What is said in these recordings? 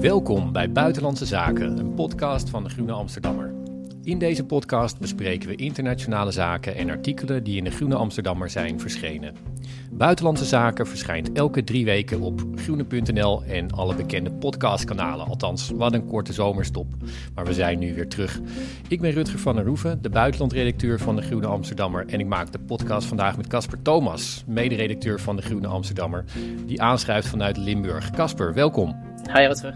Welkom bij Buitenlandse Zaken, een podcast van de Groene Amsterdammer. In deze podcast bespreken we internationale zaken en artikelen die in de Groene Amsterdammer zijn verschenen. Buitenlandse Zaken verschijnt elke drie weken op groene.nl en alle bekende podcastkanalen. Althans, wat een korte zomerstop. Maar we zijn nu weer terug. Ik ben Rutger van der Roeven, de buitenlandredacteur van de Groene Amsterdammer. En ik maak de podcast vandaag met Casper Thomas, mederedacteur van de Groene Amsterdammer, die aanschrijft vanuit Limburg. Casper, welkom. Hi Rutger.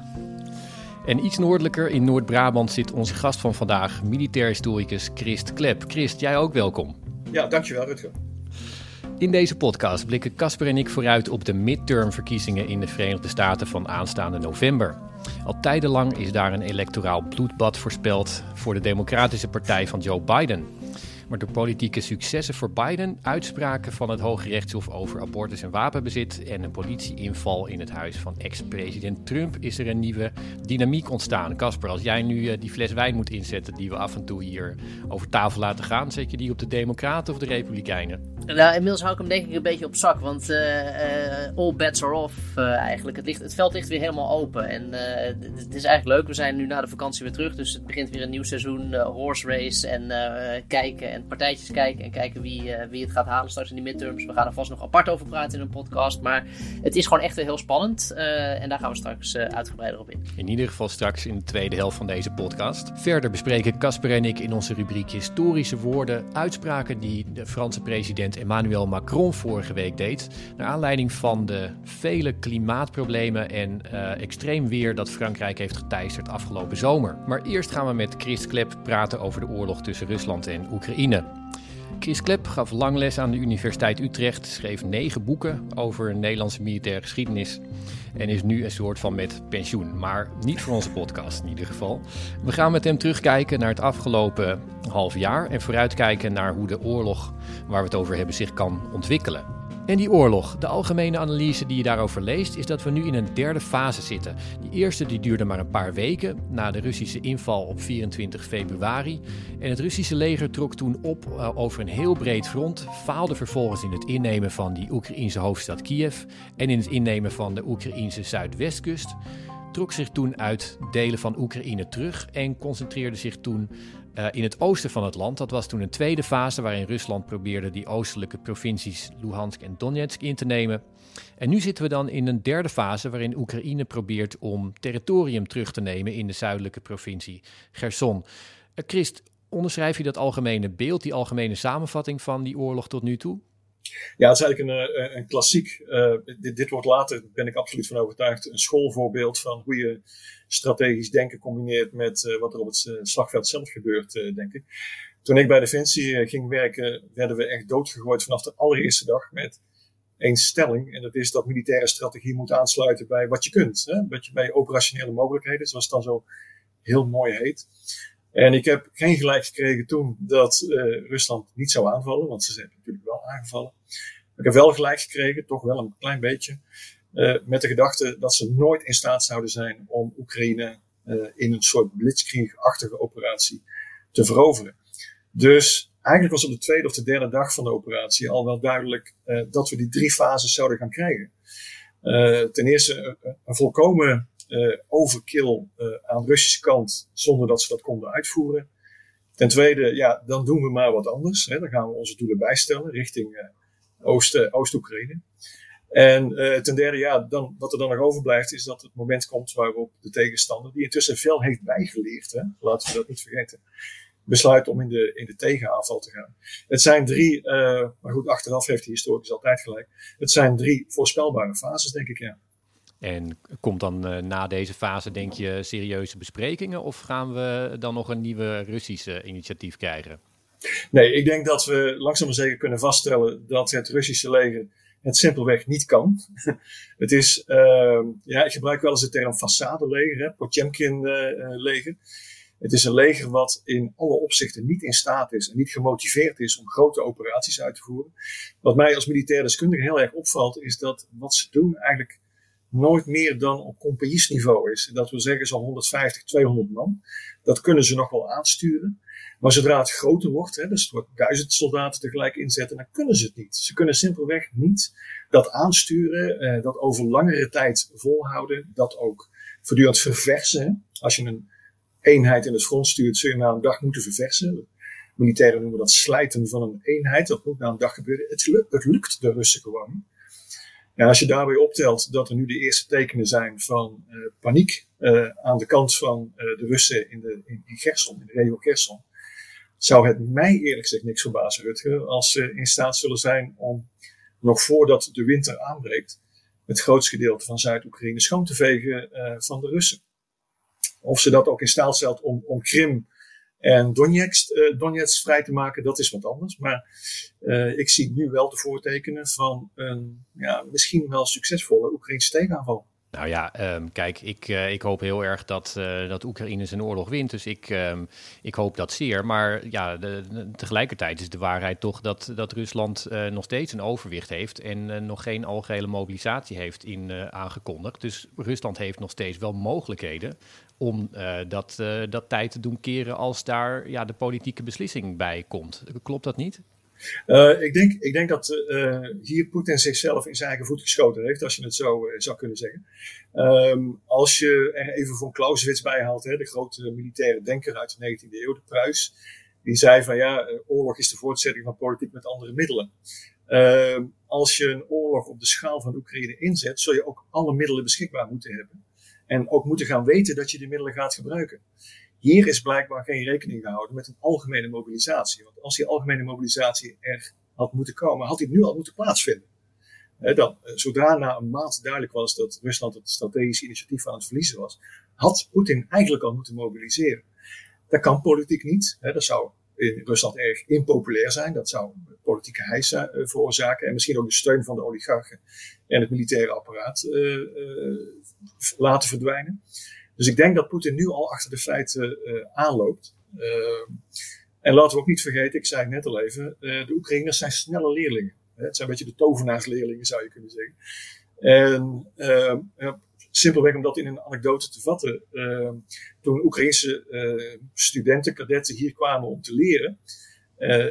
En iets noordelijker in Noord-Brabant zit onze gast van vandaag, militair historicus Christ Klep. Christ, jij ook welkom. Ja, dankjewel Rutger. In deze podcast blikken Casper en ik vooruit op de midtermverkiezingen in de Verenigde Staten van aanstaande november. Al tijdenlang is daar een electoraal bloedbad voorspeld voor de Democratische Partij van Joe Biden. Maar door politieke successen voor Biden, uitspraken van het Hoge Rechtshof over abortus en wapenbezit en een politieinval in het huis van ex-president Trump is er een nieuwe dynamiek ontstaan. Casper, als jij nu uh, die fles wijn moet inzetten die we af en toe hier over tafel laten gaan, zet je die op de Democraten of de Republikeinen? Nou, inmiddels hou ik hem denk ik een beetje op zak, want uh, uh, all bets are off eigenlijk. Het, ligt, het veld ligt weer helemaal open en het is eigenlijk leuk. We zijn nu na de vakantie weer terug, dus het begint weer een nieuw seizoen horse race en kijken en partijtjes kijken en kijken wie, uh, wie het gaat halen straks in die midterms. We gaan er vast nog apart over praten in een podcast. Maar het is gewoon echt heel spannend. Uh, en daar gaan we straks uh, uitgebreider op in. In ieder geval straks in de tweede helft van deze podcast. Verder bespreken Casper en ik in onze rubriek Historische Woorden uitspraken die de Franse president Emmanuel Macron vorige week deed. Naar aanleiding van de vele klimaatproblemen en extreem weer dat Frankrijk heeft geteisterd afgelopen zomer. Maar eerst gaan we met Chris Klep praten over de oorlog tussen Rusland en Oekraïne. Chris Klep gaf lang les aan de Universiteit Utrecht, schreef negen boeken over Nederlandse militaire geschiedenis en is nu een soort van met pensioen. Maar niet voor onze podcast in ieder geval. We gaan met hem terugkijken naar het afgelopen half jaar en vooruitkijken naar hoe de oorlog waar we het over hebben zich kan ontwikkelen. En die oorlog, de algemene analyse die je daarover leest, is dat we nu in een derde fase zitten. Die eerste die duurde maar een paar weken na de Russische inval op 24 februari. En het Russische leger trok toen op uh, over een heel breed front, faalde vervolgens in het innemen van die Oekraïnse hoofdstad Kiev en in het innemen van de Oekraïnse zuidwestkust trok zich toen uit delen van Oekraïne terug en concentreerde zich toen uh, in het oosten van het land. Dat was toen een tweede fase waarin Rusland probeerde die oostelijke provincies Luhansk en Donetsk in te nemen. En nu zitten we dan in een derde fase waarin Oekraïne probeert om territorium terug te nemen in de zuidelijke provincie Gerson. Uh, Christ, onderschrijf je dat algemene beeld, die algemene samenvatting van die oorlog tot nu toe? Ja, het is eigenlijk een, een, een klassiek. Uh, dit, wordt later, ben ik absoluut van overtuigd, een schoolvoorbeeld van hoe je strategisch denken combineert met uh, wat er op het slagveld zelf gebeurt, denk ik. Toen ik bij Defensie ging werken, werden we echt doodgegooid vanaf de allereerste dag met één stelling. En dat is dat militaire strategie moet aansluiten bij wat je kunt. Hè? Je bij operationele mogelijkheden, zoals het dan zo heel mooi heet. En ik heb geen gelijk gekregen toen dat uh, Rusland niet zou aanvallen, want ze zijn natuurlijk wel aangevallen. Ik heb wel gelijk gekregen, toch wel een klein beetje, uh, met de gedachte dat ze nooit in staat zouden zijn om Oekraïne uh, in een soort blitzkrieg-achtige operatie te veroveren. Dus eigenlijk was op de tweede of de derde dag van de operatie al wel duidelijk dat we die drie fases zouden gaan krijgen. ten eerste een volkomen uh, overkill uh, aan de Russische kant zonder dat ze dat konden uitvoeren. Ten tweede, ja, dan doen we maar wat anders. Hè. Dan gaan we onze doelen bijstellen richting uh, Oost-Oekraïne. en ten derde, ja, dan, wat er dan nog overblijft, is dat het moment komt waarop de tegenstander, die intussen veel heeft bijgeleerd, hè, laten we dat niet vergeten, besluit om in de, in de tegenaanval te gaan. Het zijn drie, maar goed, achteraf heeft de historicus altijd gelijk. Het zijn drie voorspelbare fases, denk ik, ja. En komt dan uh, na deze fase, denk je, serieuze besprekingen? Of gaan we dan nog een nieuwe Russische initiatief krijgen? Nee, ik denk dat we langzaam maar zeker kunnen vaststellen dat het Russische leger het simpelweg niet kan. het is, uh, ja, ik gebruik wel eens de term façade-leger, Potemkin-leger. Uh, het is een leger wat in alle opzichten niet in staat is en niet gemotiveerd is om grote operaties uit te voeren. Wat mij als militair deskundige heel erg opvalt, is dat wat ze doen eigenlijk nooit meer dan op compagniesniveau is. Dat wil zeggen zo'n 150, 200 man. Dat kunnen ze nog wel aansturen. Maar zodra het groter wordt, hè, dus het wordt duizend soldaten tegelijk inzetten, dan kunnen ze het niet. Ze kunnen simpelweg niet dat aansturen, eh, dat over langere tijd volhouden, dat ook voortdurend verversen. Als je een eenheid in het front stuurt, zul je na een dag moeten verversen. Militairen noemen dat slijten van een eenheid. Dat moet na een dag gebeuren. Het, lukt, het lukt de Russen gewoon. En als je daarbij optelt dat er nu de eerste tekenen zijn van uh, paniek uh, aan de kant van uh, de Russen in, de, in, in in de regio Gerson, zou het mij eerlijk gezegd niks verbazen, Rutger, als ze in staat zullen zijn om nog voordat de winter aanbreekt, het grootste gedeelte van Zuid-Oekraïne schoon te vegen van de Russen. Of ze dat ook in staat stelt om, om Krim en Donetsk, uh, Donetsk vrij te maken, dat is wat anders. Maar uh, ik zie nu wel de voortekenen van een ja, misschien wel succesvolle Oekraïnse tegenaanval. Nou ja, um, kijk, ik, uh, ik hoop heel erg dat, uh, dat Oekraïne zijn oorlog wint. Dus ik, um, ik hoop dat zeer. Maar ja, tegelijkertijd is de waarheid toch dat, dat Rusland uh, nog steeds een overwicht heeft. En nog geen algehele mobilisatie heeft in, aangekondigd. Dus Rusland heeft nog steeds wel mogelijkheden om dat, dat tijd te doen keren als daar ja, de politieke beslissing bij komt. Klopt dat niet? Uh, ik, denk, ik denk dat uh, hier Poetin zichzelf in zijn eigen voet geschoten heeft, als je het zo uh, zou kunnen zeggen. Um, als je er even van Clausewitz bij haalt, hè, de grote militaire denker uit de 19e eeuw, de Pruis, die zei van ja, oorlog is de voortzetting van politiek met andere middelen. Uh, als je een oorlog op de schaal van Oekraïne inzet, zul je ook alle middelen beschikbaar moeten hebben. En ook moeten gaan weten dat je die middelen gaat gebruiken. Hier is blijkbaar geen rekening gehouden met een algemene mobilisatie. Want als die algemene mobilisatie er had moeten komen, had die nu al moeten plaatsvinden. dan, eh, zodra na een maand duidelijk was dat Rusland het strategische initiatief aan het verliezen was, had Poetin eigenlijk al moeten mobiliseren. Dat kan politiek niet. dat zou in Rusland erg impopulair zijn. Dat zou politieke heisa uh, veroorzaken. En misschien ook de steun van de oligarchen en het militaire apparaat uh, laten verdwijnen. Dus ik denk dat Poetin nu al achter de feiten uh, aanloopt. Uh, en laten we ook niet vergeten, ik zei het net al even, uh, de Oekraïners zijn snelle leerlingen. Het zijn een beetje de tovenaarsleerlingen, zou je kunnen zeggen. En simpelweg om dat in een anekdote te vatten. toen Oekraïnse studenten, kadetten hier kwamen om te leren.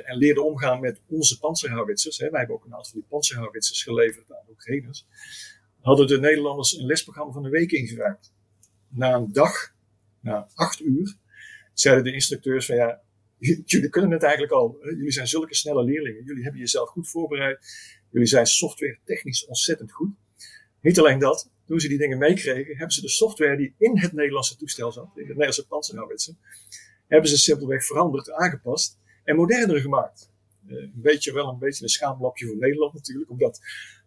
en leerden omgaan met onze panzerhouwitsers. Wij hebben ook een aantal van die panzerhouwitsers geleverd aan de Oekraïners. Hadden de Nederlanders een lesprogramma van een week ingeruimd na een dag, na acht uur, zeiden de instructeurs van ja, jullie kunnen het eigenlijk al. Jullie zijn zulke snelle leerlingen. Jullie hebben jezelf goed voorbereid. Jullie zijn software technisch ontzettend goed. Niet alleen dat, toen ze die dingen meekregen, hebben ze de software die in het Nederlandse toestel zat, in het Nederlandse panzerhouwitsen, hebben ze simpelweg veranderd, aangepast en moderner gemaakt. Uh, een beetje wel een beetje een schaamlapje voor Nederland natuurlijk, omdat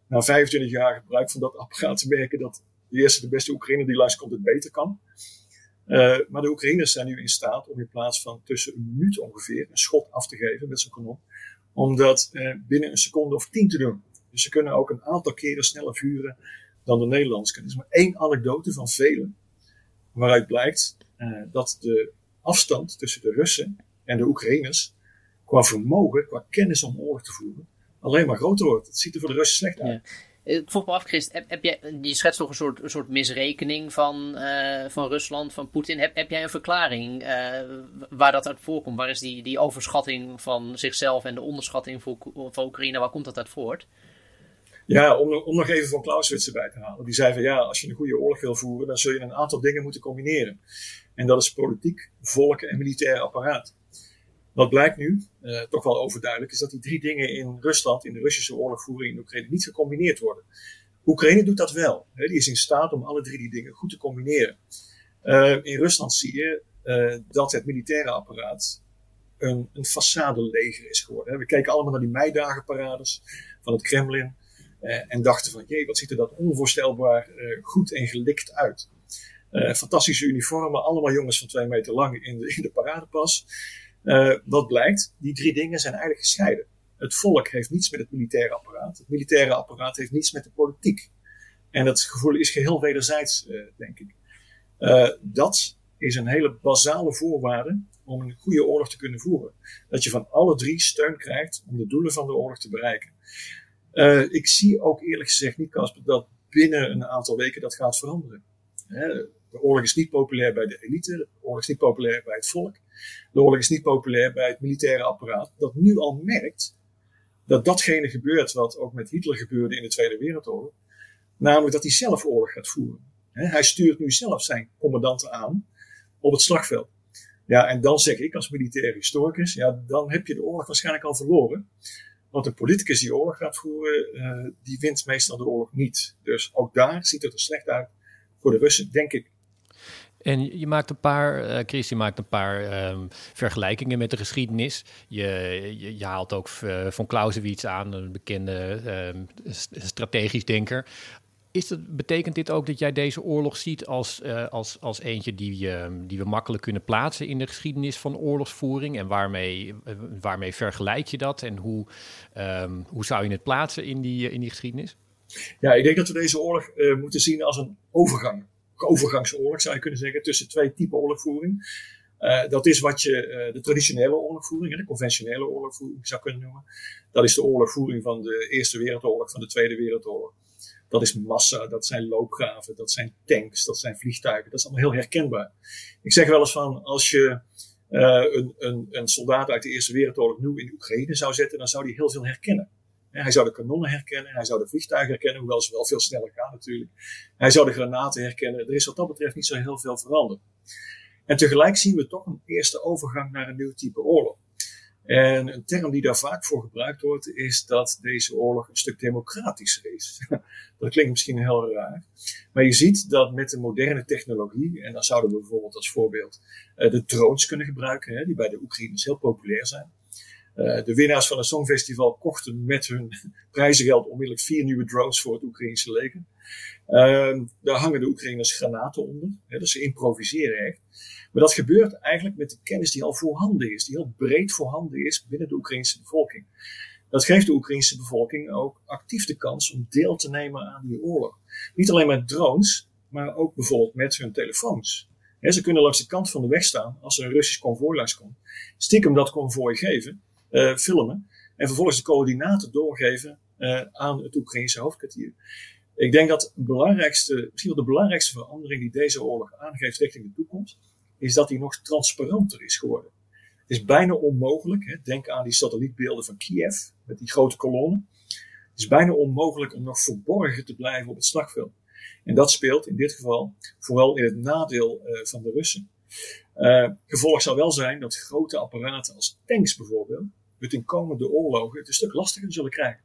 na 25 jaar gebruik van dat apparaat te merken dat de eerste, de beste Oekraïner die komt het beter kan. Uh, maar de Oekraïners zijn nu in staat om in plaats van tussen een minuut ongeveer een schot af te geven met zo'n kanon, om dat uh, binnen een seconde of tien te doen. Dus ze kunnen ook een aantal keren sneller vuren dan de Nederlanders kunnen. Het is maar één anekdote van vele, waaruit blijkt uh, dat de afstand tussen de Russen en de Oekraïners qua vermogen, qua kennis om oorlog te voeren, alleen maar groter wordt. Het ziet er voor de Russen slecht uit. Ja. Ik vroeg me af, Christ, heb, heb jij, je schetst toch een soort, soort misrekening van, uh, van Rusland, van Poetin. Heb, heb jij een verklaring uh, waar dat uit voorkomt? Waar is die, die overschatting van zichzelf en de onderschatting voor, van Oekraïne, waar komt dat uit voort? Ja, om, om nog even van Clausewitz erbij te halen. Die zei van ja, als je een goede oorlog wil voeren, dan zul je een aantal dingen moeten combineren. En dat is politiek, volk en militair apparaat. Wat blijkt nu, uh, toch wel overduidelijk, is dat die drie dingen in Rusland, in de Russische oorlogvoering in Oekraïne, niet gecombineerd worden. Oekraïne doet dat wel. Hè, die is in staat om alle drie die dingen goed te combineren. Uh, in Rusland zie je uh, dat het militaire apparaat een, een façade leger is geworden. Hè. We keken allemaal naar die meidagenparades van het Kremlin en dachten van, jee, wat ziet er dat onvoorstelbaar goed en gelikt uit. fantastische uniformen, allemaal jongens van twee meter lang in de, in de paradepas. Uh, wat blijkt, die drie dingen zijn eigenlijk gescheiden. Het volk heeft niets met het militaire apparaat. Het militaire apparaat heeft niets met de politiek. En dat gevoel is geheel wederzijds, uh, denk ik. Uh, dat is een hele basale voorwaarde om een goede oorlog te kunnen voeren. Dat je van alle drie steun krijgt om de doelen van de oorlog te bereiken. ik zie ook eerlijk gezegd niet, Casper, dat binnen een aantal weken dat gaat veranderen. De oorlog is niet populair bij de elite, de oorlog is niet populair bij het volk, de oorlog is niet populair bij het militaire apparaat, dat nu al merkt dat datgene gebeurt wat ook met Hitler gebeurde in de Tweede Wereldoorlog, namelijk dat hij zelf oorlog gaat voeren. Hij stuurt nu zelf zijn commandanten aan op het slagveld. Ja, en dan zeg ik als militair historicus, ja, dan heb je de oorlog waarschijnlijk al verloren. Want een politicus die oorlog gaat voeren, uh, die wint meestal de oorlog niet. Dus ook daar ziet het er slecht uit voor de Russen, denk ik. En je maakt een paar, uh, maakt een paar um, vergelijkingen met de geschiedenis. Je, je, haalt ook uh, von Clausewitz aan, een bekende um, strategisch denker. Is betekent dit ook dat jij deze oorlog ziet als, uh, als, als eentje die, uh, die we makkelijk kunnen plaatsen in de geschiedenis van oorlogsvoering? En waarmee, waarmee vergelijk je dat? En hoe, um, hoe zou je het plaatsen in die, in die geschiedenis? Ja, ik denk dat we deze oorlog moeten zien als een overgang. Overgangsoorlog zou je kunnen zeggen, tussen twee typen oorlogvoering. dat is wat je de traditionele oorlogvoering, de conventionele oorlogvoering zou kunnen noemen. Dat is de oorlogvoering van de Eerste Wereldoorlog, van de Tweede Wereldoorlog. Dat is massa, dat zijn loopgraven, dat zijn tanks, dat zijn vliegtuigen. Dat is allemaal heel herkenbaar. Ik zeg wel eens van, als je uh, een, een, een soldaat uit de Eerste Wereldoorlog nu in Oekraïne zou zetten, dan zou hij heel veel herkennen. Hij zou de kanonnen herkennen, hij zou de vliegtuigen herkennen, hoewel ze wel veel sneller gaan natuurlijk. Hij zou de granaten herkennen. Er is wat dat betreft niet zo heel veel veranderd. En tegelijk zien we toch een eerste overgang naar een nieuw type oorlog. En een term die daar vaak voor gebruikt wordt, is dat deze oorlog een stuk democratischer is. dat klinkt misschien heel raar. Maar je ziet dat met de moderne technologie, en dan zouden we bijvoorbeeld als voorbeeld uh, de drones kunnen gebruiken, die bij de Oekraïners heel populair zijn. Uh, de winnaars van het Songfestival kochten met hun prijzengeld onmiddellijk vier nieuwe drones voor het Oekraïnse leger. Uh, daar hangen de Oekraïners granaten onder, hè, dus ze improviseren echt. Maar dat gebeurt eigenlijk met de kennis die al voorhanden is, die heel breed voorhanden is binnen de Oekraïnse bevolking. Dat geeft de Oekraïnse bevolking ook actief de kans om deel te nemen aan die oorlog. Niet alleen met drones, maar ook bijvoorbeeld met hun telefoons. ze kunnen langs de kant van de weg staan als er een Russisch konvooi langskomt. Stiekem dat konvooi geven, uh, filmen en vervolgens de coördinaten doorgeven uh, aan het Oekraïnse hoofdkwartier. Ik denk dat de belangrijkste, misschien wel de belangrijkste verandering die deze oorlog aangeeft richting de toekomst, is dat hij nog transparanter is geworden. Het is bijna onmogelijk, hè, denk aan die satellietbeelden van Kiev met die grote kolonnen. Het is bijna onmogelijk om nog verborgen te blijven op het slagveld. En dat speelt in dit geval vooral in het nadeel uh, van de Russen. Gevolg zou wel zijn dat grote apparaten als tanks bijvoorbeeld het in komende oorlogen het een stuk lastiger zullen krijgen.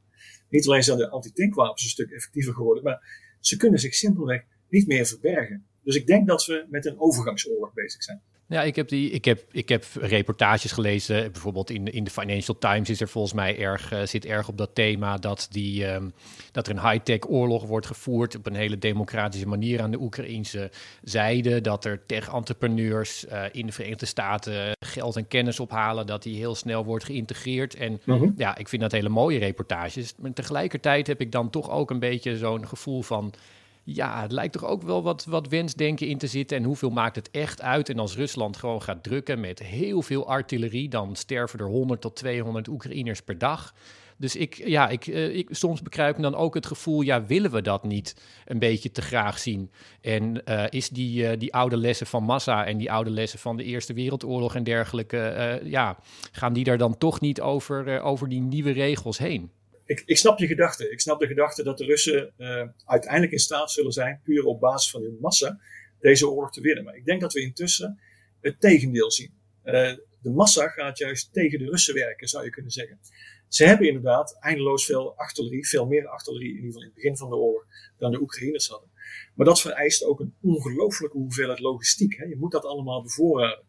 Niet alleen zijn de antitankwapens een stuk effectiever geworden, maar ze kunnen zich simpelweg niet meer verbergen. Dus ik denk dat we met een overgangsoorlog bezig zijn. Ja, ik heb, die, ik heb, ik heb reportages gelezen. Bijvoorbeeld in, in de Financial Times is er volgens mij erg, uh, zit erg op dat thema dat, die, um, dat er een high-tech oorlog wordt gevoerd op een hele democratische manier aan de Oekraïnse zijde. Dat er tech-entrepreneurs uh, in de Verenigde Staten geld en kennis ophalen, dat die heel snel wordt geïntegreerd. En -huh. ja, ik vind dat hele mooie reportages. Maar tegelijkertijd heb ik dan toch ook een beetje zo'n gevoel van ja, het lijkt toch ook wel wat, wat wensdenken in te zitten. En hoeveel maakt het echt uit? En als Rusland gewoon gaat drukken met heel veel artillerie, dan sterven er 100 tot 200 Oekraïners per dag. Dus ik, ja, ik, uh, ik, soms bekruip me dan ook het gevoel, ja, willen we dat niet een beetje te graag zien? En uh, is die, uh, die oude lessen van massa en die oude lessen van de Eerste Wereldoorlog en dergelijke, ja, gaan die daar dan toch niet over, over die nieuwe regels heen? Ik, ik snap je gedachte. Ik snap de gedachte dat de Russen uh, uiteindelijk in staat zullen zijn, puur op basis van hun massa, deze oorlog te winnen. Maar ik denk dat we intussen het tegendeel zien. Uh, de massa gaat juist tegen de Russen werken, zou je kunnen zeggen. Ze hebben inderdaad eindeloos veel artillerie, veel meer artillerie, in ieder geval in het begin van de oorlog, dan de Oekraïners hadden. Maar dat vereist ook een ongelooflijke hoeveelheid logistiek. Hè. Je moet dat allemaal bevoorraden.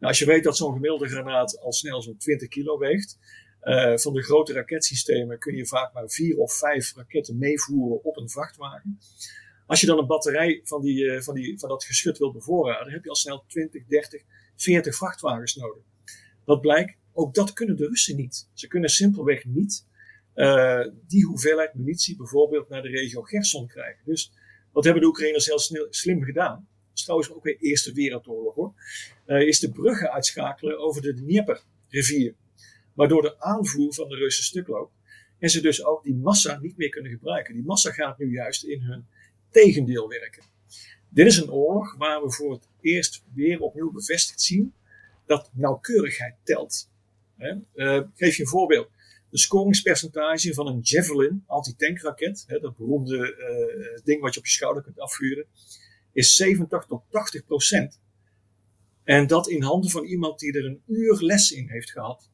Nou, als je weet dat zo'n gemiddelde granaat al snel zo'n 20 kilo weegt, uh, van de grote raketsystemen kun je vaak maar vier of vijf raketten meevoeren op een vrachtwagen. Als je dan een batterij van, die, uh, van, die, van dat geschut wil bevoorraden, heb je al snel 20, 30, 40 vrachtwagens nodig. Wat blijkt, ook dat kunnen de Russen niet. Ze kunnen simpelweg niet uh, die hoeveelheid munitie bijvoorbeeld naar de regio Gerson krijgen. Dus wat hebben de Oekraïners heel snel, slim gedaan? Dat is trouwens ook weer Eerste Wereldoorlog hoor. is de bruggen uitschakelen over de Dnieper rivier waardoor de aanvoer van de Russen stuk loopt. En ze dus ook die massa niet meer kunnen gebruiken. Die massa gaat nu juist in hun tegendeel werken. Dit is een oorlog waar we voor het eerst weer opnieuw bevestigd zien dat nauwkeurigheid telt. Uh, geef je een voorbeeld. De scoringspercentage van een Javelin antitankraket, dat beroemde uh, ding wat je op je schouder kunt afvuren, is 70 tot 80 procent. En dat in handen van iemand die er een uur les in heeft gehad.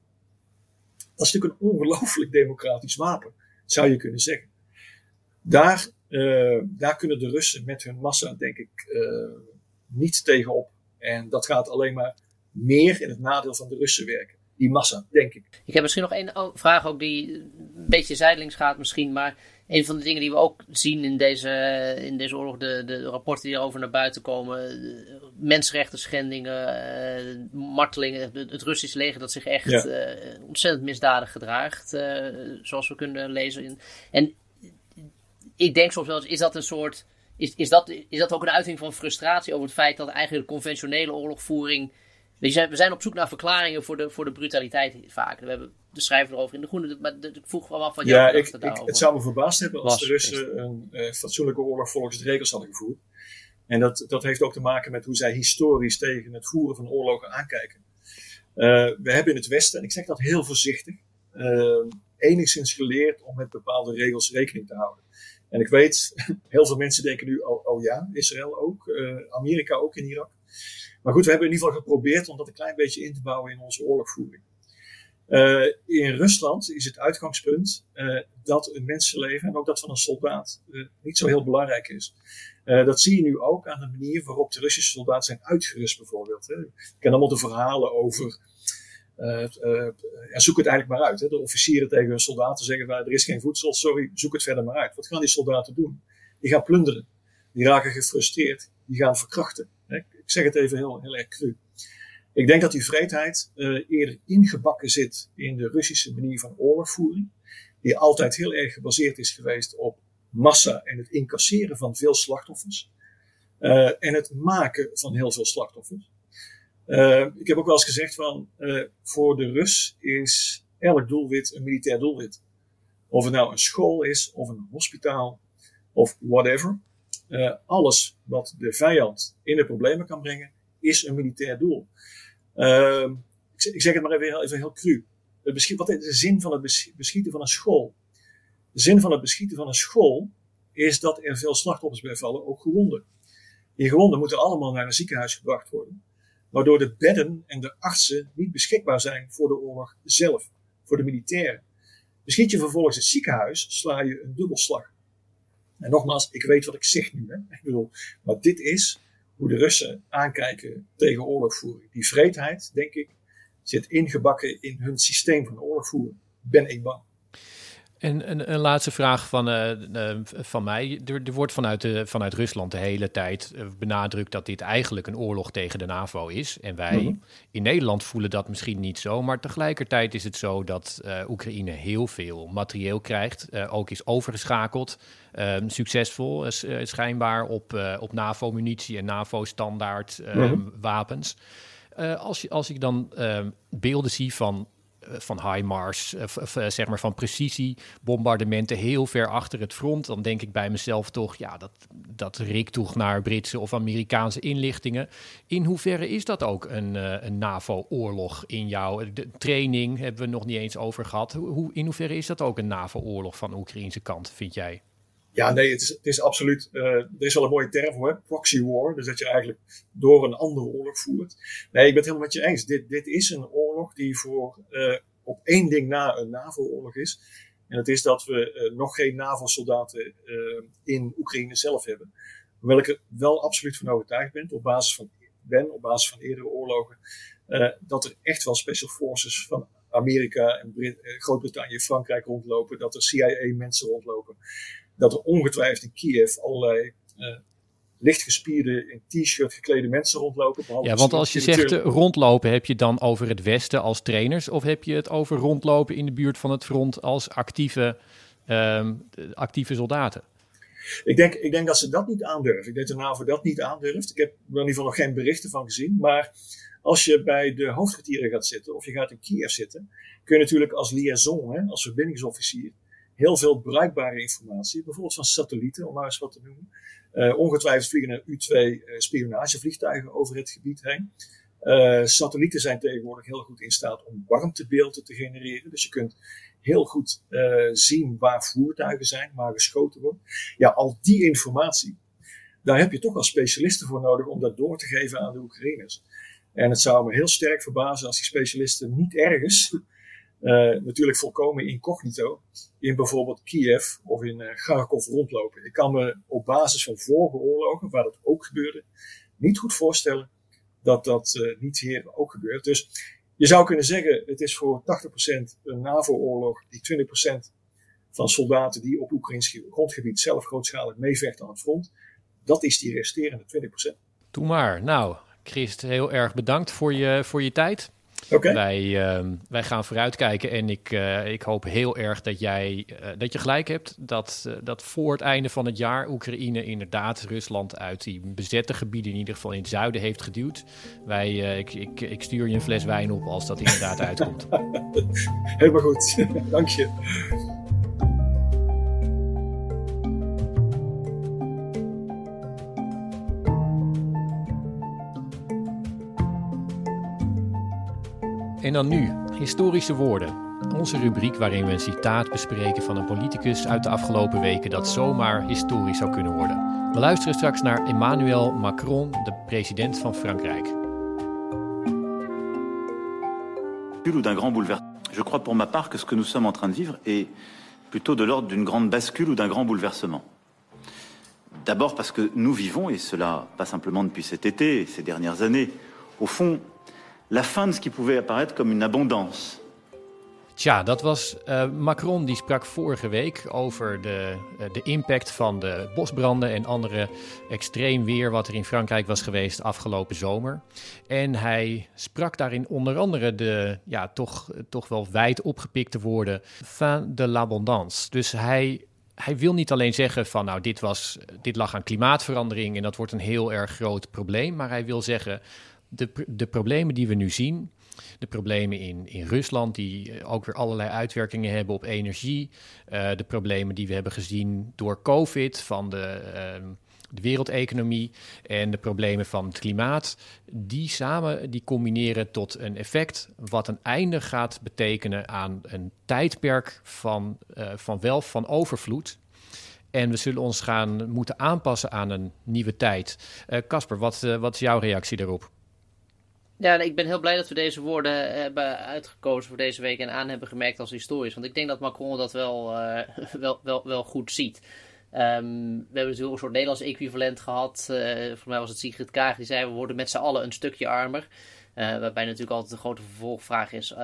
Dat is natuurlijk een ongelooflijk democratisch wapen, zou je kunnen zeggen. Daar, uh, daar kunnen de Russen met hun massa, denk ik, uh, niet tegenop. En dat gaat alleen maar meer in het nadeel van de Russen werken. Die massa, denk ik. Ik heb misschien nog één vraag ook die een beetje zijdelings gaat misschien. Maar een van de dingen die we ook zien in deze, in deze oorlog, de, de rapporten die erover naar buiten komen, mensenrechten schendingen, uh, martelingen, het, het Russische leger dat zich echt ja. uh, ontzettend misdadig gedraagt, uh, zoals we kunnen lezen. In. En ik denk soms wel eens, is dat een soort, is, is, dat, is dat ook een uiting van frustratie over het feit dat eigenlijk de conventionele oorlogvoering we zijn, we zijn op zoek naar verklaringen voor de, voor de brutaliteit vaak. We hebben de schrijver erover in de groene. Maar ik vroeg wel af van ja, ik, ik, Het zou me verbaasd hebben als de Russen een uh, fatsoenlijke oorlog volgens de regels hadden gevoerd. En dat, dat heeft ook te maken met hoe zij historisch tegen het voeren van oorlogen aankijken. Uh, we hebben in het Westen, en ik zeg dat heel voorzichtig, uh, enigszins geleerd om met bepaalde regels rekening te houden. En ik weet, heel veel mensen denken nu, oh, oh ja, Israël ook, Amerika ook in Irak. Maar goed, we hebben in ieder geval geprobeerd om dat een klein beetje in te bouwen in onze oorlogvoering. Uh, in Rusland is het uitgangspunt uh, dat een mensenleven en ook dat van een soldaat uh, niet zo heel belangrijk is. dat zie je nu ook aan de manier waarop de Russische soldaten zijn uitgerust, bijvoorbeeld. Hè. Ik ken allemaal de verhalen over. Ja, zoek het eigenlijk maar uit. Hè. De officieren tegen hun soldaten zeggen: er is geen voedsel, sorry, zoek het verder maar uit. Wat gaan die soldaten doen? Die gaan plunderen, die raken gefrustreerd, die gaan verkrachten. Hè. Ik zeg het even heel, heel erg cru. Ik denk dat die vreedheid uh, eerder ingebakken zit in de Russische manier van oorlogvoering, die altijd heel erg gebaseerd is geweest op massa en het incasseren van veel slachtoffers uh, en het maken van heel veel slachtoffers. Uh, ik heb ook wel eens gezegd van voor de Rus is elk doelwit een militair doelwit. Of het nou een school is of een hospitaal of whatever. alles wat de vijand in de problemen kan brengen, is een militair doel. Uh, ik, ik, zeg het maar even, even heel cru. wat is de zin van het beschieten van een school? De zin van het beschieten van een school is dat er veel slachtoffers bij vallen, ook gewonden. Die gewonden moeten allemaal naar een ziekenhuis gebracht worden, waardoor de bedden en de artsen niet beschikbaar zijn voor de oorlog zelf, voor de militairen. Beschiet je vervolgens het ziekenhuis, sla je een dubbelslag. En nogmaals, ik weet wat ik zeg nu. Hè? Ik bedoel, maar dit is hoe de Russen aankijken tegen oorlogvoering. Die vreedheid, denk ik, zit ingebakken in hun systeem van oorlogvoering. Ben ik bang. En een, een, laatste vraag van, uh, van mij. Er, er, wordt vanuit, de, vanuit Rusland de hele tijd eh, benadrukt dat dit eigenlijk een oorlog tegen de NAVO is. En wij mhm. in Nederland voelen dat misschien niet zo. Maar tegelijkertijd is het zo dat uh, Oekraïne heel veel materieel krijgt. ook is overgeschakeld. Ehm, succesvol, schijnbaar, op, op NAVO-munitie en NAVO-standaard ehm, mhm. wapens. als, je, als ik dan ehm, beelden zie van eh, van HIMARS, uh, zeg maar van precisiebombardementen heel ver achter het front, dan denk ik bij mezelf toch, ja, dat, dat rikt toch naar Britse of Amerikaanse inlichtingen. In hoeverre is dat ook een, een NAVO-oorlog in jou? De training hebben we nog niet eens over gehad. Hoe, in hoeverre is dat ook een NAVO-oorlog van de Oekraïnse kant, vind jij? Ja, nee, het is, het is absoluut. Uh, er is wel een mooie term voor, proxy war. Dus dat je eigenlijk door een andere oorlog voert. Nee, ik ben het helemaal met je eens. Dit, dit is een oorlog die voor uh, op één ding na een NAVO-oorlog is. En dat is dat we uh, nog geen NAVO-soldaten in Oekraïne zelf hebben. Hoewel ik er wel absoluut van overtuigd ben, op basis van, ben, op basis van eerdere oorlogen, dat er echt wel special forces van Amerika en Groot-Brittannië, Frankrijk rondlopen. Dat er CIA-mensen rondlopen dat er ongetwijfeld in Kiev allerlei uh, lichtgespierde, in t-shirt geklede mensen rondlopen. Ja, want als je zegt uh, rondlopen, heb je dan over het Westen als trainers of heb je het over rondlopen in de buurt van het front als actieve, um, actieve soldaten? Ik denk, ik denk dat ze dat niet aandurven. Ik denk dat de NAVO dat niet aandurft. Ik heb er in ieder geval nog geen berichten van gezien. Maar als je bij de hoofdkwartieren gaat zitten of je gaat in Kiev zitten, kun je natuurlijk als liaison, hè, als verbindingsofficier, heel veel bruikbare informatie, bijvoorbeeld van satellieten, om maar eens wat te noemen. Uh, ongetwijfeld vliegen er U-2 spionagevliegtuigen over het gebied heen. Uh, satellieten zijn tegenwoordig heel goed in staat om warmtebeelden te genereren. Dus je kunt heel goed zien waar voertuigen zijn, waar geschoten wordt. Ja, al die informatie, daar heb je toch wel specialisten voor nodig om dat door te geven aan de Oekraïners. En het zou me heel sterk verbazen als die specialisten niet ergens, uh, natuurlijk volkomen incognito, in bijvoorbeeld Kiev of in uh, Kharkov rondlopen. Ik kan me op basis van vorige oorlogen, waar dat ook gebeurde, niet goed voorstellen dat dat uh, niet hier ook gebeurt. Dus je zou kunnen zeggen, het is voor 80% een NAVO-oorlog, die 20% van soldaten die op Oekraïns grondgebied zelf grootschalig meevechten aan het front, dat is die resterende 20%. Doe maar. Nou, Christ, heel erg bedankt voor je, voor je tijd. Okay. Wij, uh, wij gaan vooruitkijken en ik, uh, ik hoop heel erg dat jij uh, dat je gelijk hebt. Dat, dat voor het einde van het jaar Oekraïne inderdaad Rusland uit die bezette gebieden, in ieder geval in het zuiden, heeft geduwd. Wij, ik, ik, ik stuur je een fles wijn op als dat inderdaad uitkomt. Helemaal goed, dank je. En dan nu, historische woorden. Onze rubriek waarin we een citaat bespreken van een politicus uit de afgelopen weken dat zomaar historisch zou kunnen worden. We luisteren straks naar Emmanuel Macron, de president van Frankrijk. d'un grand bouleversement. Je crois pour ma part que ce que nous sommes en train de vivre est plutôt de l'ordre d'une grande bascule ou d'un grand bouleversement. D'abord parce que nous vivons, et cela pas simplement depuis cet été ces dernières années, au fond la fin de ce qui pouvait apparaître comme une abondance. Tja, dat was uh, Macron die sprak vorige week over de, uh, de impact van de bosbranden en andere extreem weer wat er in Frankrijk was geweest afgelopen zomer. En hij sprak daarin onder andere de ja, toch, toch wel wijd opgepikte woorden fin de l'abondance. Dus hij hij wil niet alleen zeggen van nou dit, was, dit lag aan klimaatverandering en dat wordt een heel erg groot probleem, maar hij wil zeggen de, de problemen die we nu zien, de problemen in, in Rusland, die eh, ook weer allerlei uitwerkingen hebben op energie, uh, de problemen die we hebben gezien door COVID van de, uh, de wereldeconomie en de problemen van het klimaat, die samen die combineren tot een effect wat een einde gaat betekenen aan een tijdperk van, uh, van welf, van overvloed. En we zullen ons gaan moeten aanpassen aan een nieuwe tijd. Casper, wat, wat is jouw reactie daarop? Ja, ik ben heel blij dat we deze woorden hebben uitgekozen voor deze week en aan hebben gemerkt als historisch. Want ik denk dat Macron dat wel, uh, wel, wel, wel goed ziet. Um, we hebben natuurlijk een soort Nederlands equivalent gehad. Uh, voor mij was het Sigrid Kaag die zei: we worden met z'n allen een stukje armer. Waarbij natuurlijk altijd de grote vervolgvraag is: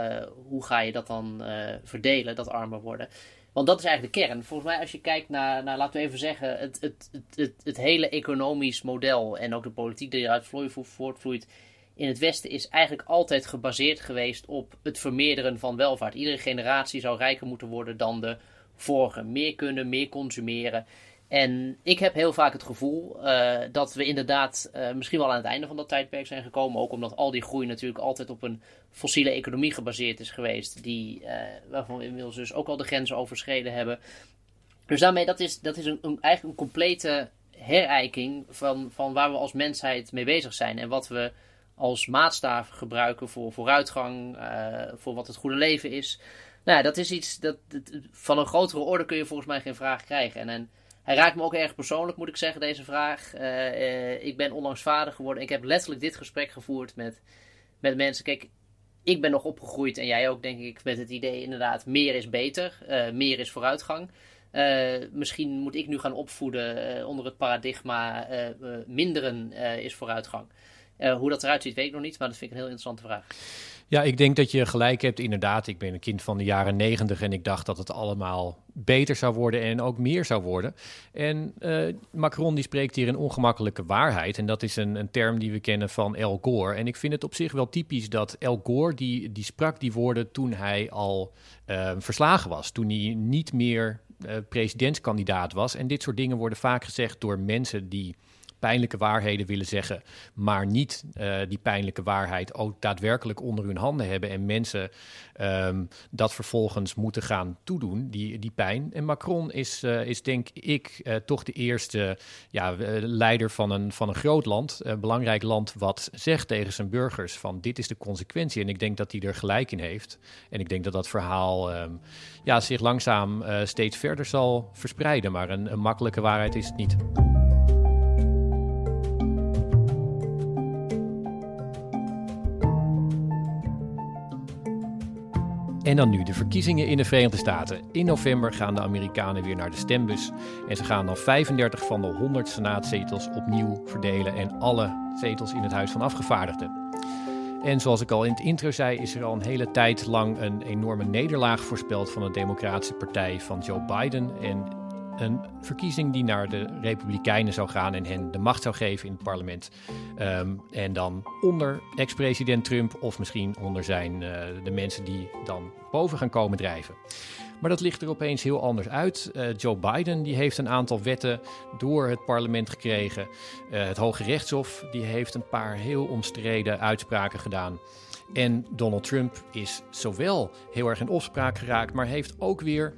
hoe ga je dat dan verdelen, dat armer worden? Want dat is eigenlijk de kern. Volgens mij, als je kijkt naar, naar laten we even zeggen, het, het, het, het, het hele economisch model en ook de politiek die eruit voortvloeit in het Westen is eigenlijk altijd gebaseerd geweest op het vermeerderen van welvaart. Iedere generatie zou rijker moeten worden dan de vorige. Meer kunnen, meer consumeren. En ik heb heel vaak het gevoel uh, dat we inderdaad uh, misschien wel aan het einde van dat tijdperk zijn gekomen. Ook omdat al die groei natuurlijk altijd op een fossiele economie gebaseerd is geweest. Die, uh, waarvan we inmiddels dus ook al de grenzen overschreden hebben. Dus daarmee, dat is, dat is een, eigenlijk een complete herijking van, van waar we als mensheid mee bezig zijn. En wat we als maatstaaf gebruiken voor vooruitgang, uh, voor wat het goede leven is. Nou ja, dat is iets dat, dat, van een grotere orde kun je volgens mij geen vraag krijgen. En, en hij raakt me ook erg persoonlijk, moet ik zeggen, deze vraag. Uh, uh, ik ben onlangs vader geworden. Ik heb letterlijk dit gesprek gevoerd met, met mensen. Kijk, ik ben nog opgegroeid en jij ook, denk ik, met het idee inderdaad, meer is beter, meer is vooruitgang. misschien moet ik nu gaan opvoeden onder het paradigma minderen is vooruitgang. Uh, hoe dat eruit ziet, weet ik nog niet, maar dat vind ik een heel interessante vraag. Ja, ik denk dat je gelijk hebt. Inderdaad, ik ben een kind van de jaren negentig en ik dacht dat het allemaal beter zou worden en ook meer zou worden. En uh, Macron die spreekt hier een ongemakkelijke waarheid. En dat is een, een, term die we kennen van El Gore. En ik vind het op zich wel typisch dat El Gore, die, die sprak die woorden toen hij al uh, verslagen was. Toen hij niet meer presidentskandidaat was. En dit soort dingen worden vaak gezegd door mensen die pijnlijke waarheden willen zeggen, maar niet uh, die pijnlijke waarheid ook daadwerkelijk onder hun handen hebben en mensen um, dat vervolgens moeten gaan toedoen, die, die pijn. En Macron is, uh, is denk ik uh, toch de eerste ja, leider van een, van een groot land, een belangrijk land, wat zegt tegen zijn burgers van dit is de consequentie. En ik denk dat hij er gelijk in heeft. En ik denk dat dat verhaal um, ja, zich langzaam steeds verder zal verspreiden, maar een makkelijke waarheid is het niet. En dan nu de verkiezingen in de Verenigde Staten. In november gaan de Amerikanen weer naar de stembus. En ze gaan dan 35 van de 100 senaatzetels opnieuw verdelen. En alle zetels in het Huis van Afgevaardigden. En zoals ik al in het intro zei, is er al een hele tijd lang een enorme nederlaag voorspeld van de Democratische Partij van Joe Biden. En een verkiezing die naar de Republikeinen zou gaan en hen de macht zou geven in het parlement. Um, en dan onder ex-president Trump of misschien onder zijn uh, de mensen die dan boven gaan komen drijven. Maar dat ligt er opeens heel anders uit. Uh, Joe Biden die heeft een aantal wetten door het parlement gekregen. Uh, het Hoge Rechtshof die heeft een paar heel omstreden uitspraken gedaan. En Donald Trump is zowel heel erg in opspraak geraakt, maar heeft ook weer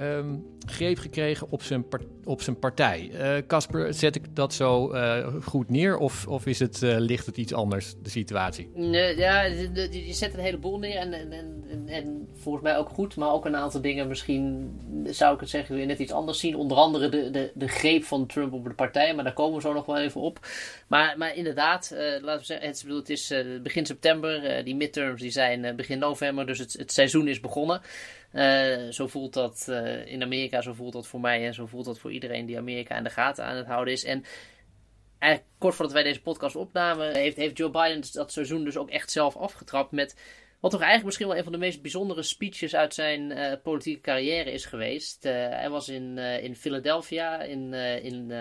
um, greep gekregen op zijn, op zijn partij. Eh, Casper, zet ik dat zo uh, goed neer of, of is het, uh, ligt het iets anders, de situatie? Ja, je zet een heleboel neer en, en, en, en, volgens mij ook goed, maar ook een aantal dingen misschien, zou ik het zeggen, weer net iets anders zien. Onder andere de, de, de greep van Trump op de partij, maar daar komen we zo nog wel even op. Maar, maar inderdaad, laten we zeggen, het, bedoel, het is begin september, die midterms die zijn begin november, dus het, het seizoen is begonnen. Uh, zo voelt dat uh, in Amerika, zo voelt dat voor mij en zo voelt dat voor iedereen die Amerika in de gaten aan het houden is. En kort voordat wij deze podcast opnamen, heeft, heeft Joe Biden dat seizoen dus ook echt zelf afgetrapt met wat toch eigenlijk misschien wel een van de meest bijzondere speeches uit zijn uh, politieke carrière is geweest. hij was in, in Philadelphia, in, in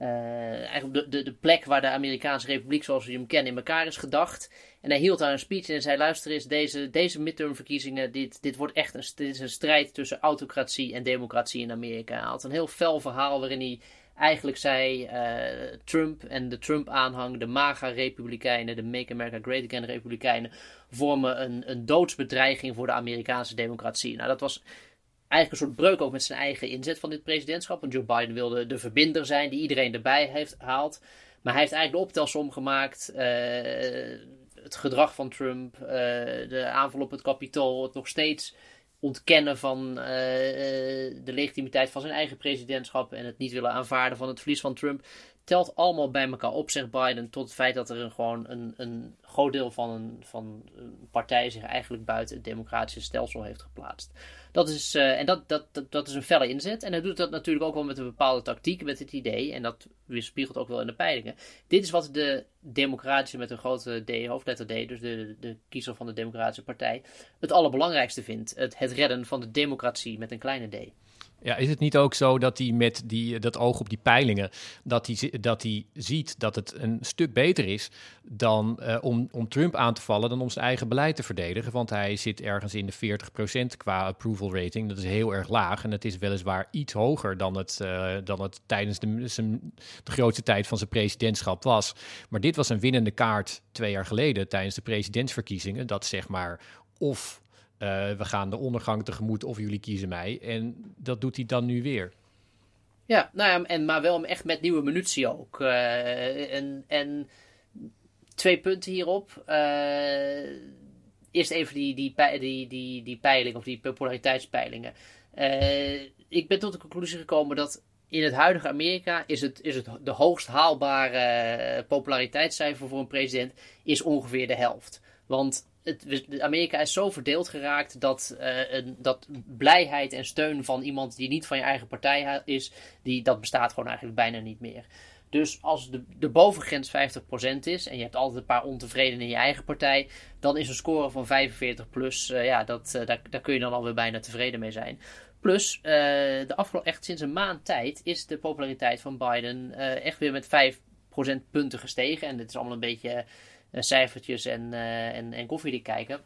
eigenlijk de, de, de plek waar de Amerikaanse Republiek zoals we hem kennen in elkaar is gedacht. En hij hield daar een speech en zei: luister eens, deze, deze midtermverkiezingen, dit, dit wordt echt een, dit is een strijd tussen autocratie en democratie in Amerika. Hij had een heel fel verhaal waarin hij eigenlijk zei: uh, Trump en de Trump-aanhang, de MAGA-republikeinen, de Make America Great Again-republikeinen, vormen een, een doodsbedreiging voor de Amerikaanse democratie. Nou, dat was eigenlijk een soort breuk ook met zijn eigen inzet van dit presidentschap. Want Joe Biden wilde de verbinder zijn die iedereen erbij heeft haalt. Maar hij heeft eigenlijk de optelsom gemaakt. Uh, het gedrag van Trump, uh, de aanval op het kapitool, het nog steeds ontkennen van uh, de legitimiteit van zijn eigen presidentschap en het niet willen aanvaarden van het verlies van Trump, telt allemaal bij elkaar op, zegt Biden, tot het feit dat er een, gewoon een, een groot deel van een, van een partij zich eigenlijk buiten het democratische stelsel heeft geplaatst. Dat is, uh, en dat, dat, dat, dat, is een felle inzet. En hij doet dat natuurlijk ook wel met een bepaalde tactiek, met het idee, en dat weerspiegelt ook wel in de peilingen. Dit is wat de democratische met een grote D, hoofdletter D, dus de, de kiezer van de Democratische Partij, het allerbelangrijkste vindt. Het, het redden van de democratie met een kleine D. Ja, is het niet ook zo dat hij met die, dat oog op die peilingen, dat hij, dat hij ziet dat het een stuk beter is dan uh, om, om Trump aan te vallen dan om zijn eigen beleid te verdedigen? Want hij zit ergens in de 40% qua approval rating. Dat is heel erg laag en het is weliswaar iets hoger dan het, uh, dan het tijdens de, zijn, de grootste tijd van zijn presidentschap was. Maar dit was een winnende kaart twee jaar geleden tijdens de presidentsverkiezingen. Dat zeg maar of we gaan de ondergang tegemoet of jullie kiezen mij. En dat doet hij dan nu weer. Ja, nou ja, en, maar wel echt met nieuwe munitie ook. Uh, en, en twee punten hierop. Uh, eerst even die, die, die, die, die peiling of die populariteitspeilingen. ik ben tot de conclusie gekomen dat in het huidige Amerika is het, is het de hoogst haalbare populariteitscijfer voor een president is ongeveer de helft. Want het, Amerika is zo verdeeld geraakt dat, een, dat blijheid en steun van iemand die niet van je eigen partij is, die, dat bestaat gewoon eigenlijk bijna niet meer. Dus als de, de bovengrens 50% is en je hebt altijd een paar ontevreden in je eigen partij, dan is een score van 45 plus, uh, ja, dat, uh, daar, daar kun je dan alweer bijna tevreden mee zijn. Plus, de afgelopen, echt sinds een maand tijd is de populariteit van Biden echt weer met 5 procentpunten gestegen. En dit is allemaal een beetje cijfertjes en, uh, en, en koffiedik kijken.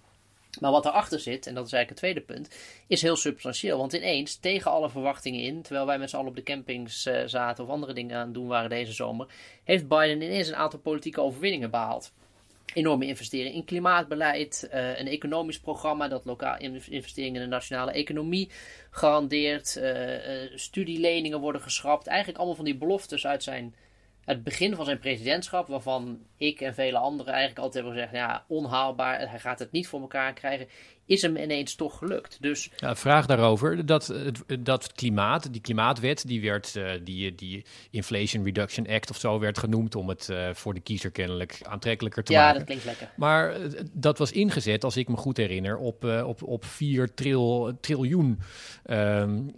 Maar wat erachter zit, en dat is eigenlijk het tweede punt, is heel substantieel. Want ineens, tegen alle verwachtingen in, terwijl wij met z'n allen op de campings uh, zaten of andere dingen aan het doen waren deze zomer, heeft Biden ineens een aantal politieke overwinningen behaald. Enorme investeringen in klimaatbeleid, een economisch programma dat lokaal investeringen in de nationale economie garandeert, uh, studieleningen worden geschrapt. Eigenlijk allemaal van die beloftes uit zijn het begin van zijn presidentschap, waarvan ik en vele anderen eigenlijk altijd hebben gezegd: ja, onhaalbaar, hij gaat het niet voor elkaar krijgen, is hem ineens toch gelukt. Dus... Ja, vraag daarover. Dat, dat klimaat, die klimaatwet, die werd, uh, die, die Inflation Reduction Act of zo werd genoemd om het uh, voor de kiezer kennelijk aantrekkelijker te ja, maken. Ja, dat klinkt lekker. Maar uh, dat was ingezet, als ik me goed herinner, op, op, op 4 tril, triljoen um,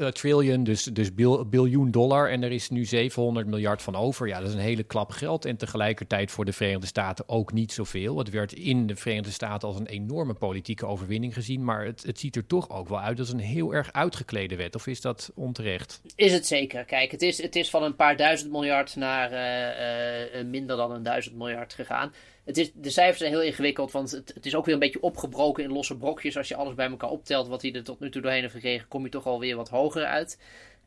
uh, trillion, dus, dus bil, biljoen dollar. En er is nu 700 miljard van over. Ja, dat is een hele klap geld. En tegelijkertijd voor de Verenigde Staten ook niet zoveel. Het werd in de Verenigde Staten als een enorme politieke overwinning gezien. Maar het, het ziet er toch ook wel uit als een heel erg uitgeklede wet. Of is dat onterecht? Is het zeker. Kijk, het is, het is van een paar duizend miljard naar uh, uh, minder dan een duizend miljard gegaan. De cijfers zijn heel ingewikkeld, want het, is ook weer een beetje opgebroken in losse brokjes. Als je alles bij elkaar optelt wat hij er tot nu toe doorheen heeft gekregen, kom je toch alweer wat hoger uit.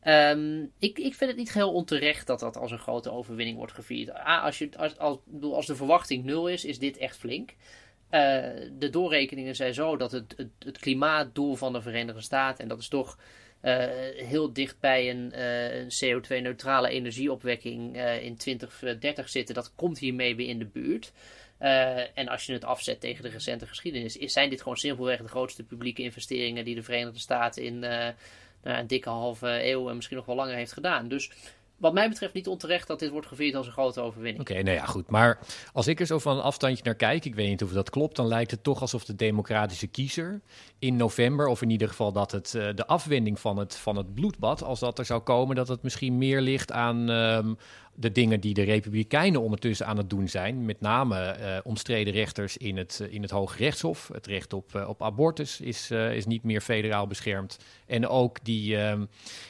Um, ik, ik vind het niet heel onterecht dat dat als een grote overwinning wordt gevierd. Als, je, als, als, als de verwachting nul is, is dit echt flink. Uh, de doorrekeningen zijn zo dat het, het, klimaatdoel van de Verenigde Staten, en dat is toch uh, heel dicht bij een, uh, een CO2-neutrale energieopwekking in 2030 zitten, dat komt hiermee weer in de buurt. Uh, en als je het afzet tegen de recente geschiedenis, is, zijn dit gewoon simpelweg de grootste publieke investeringen die de Verenigde Staten in uh, nou, een dikke halve eeuw en misschien nog wel langer heeft gedaan. Dus wat mij betreft niet onterecht dat dit wordt gevierd als een grote overwinning. Oké, nou ja, goed. Maar als ik er zo van een afstandje naar kijk, ik weet niet of dat klopt, dan lijkt het toch alsof de democratische kiezer in november, of in ieder geval dat het uh, de afwending van het, van het bloedbad, als dat er zou komen, dat het misschien meer ligt aan um, de dingen die de Republikeinen ondertussen aan het doen zijn. Met name uh, omstreden rechters in het, uh, in het Hoge Rechtshof. Het recht op, uh, op abortus is, is niet meer federaal beschermd. En ook die,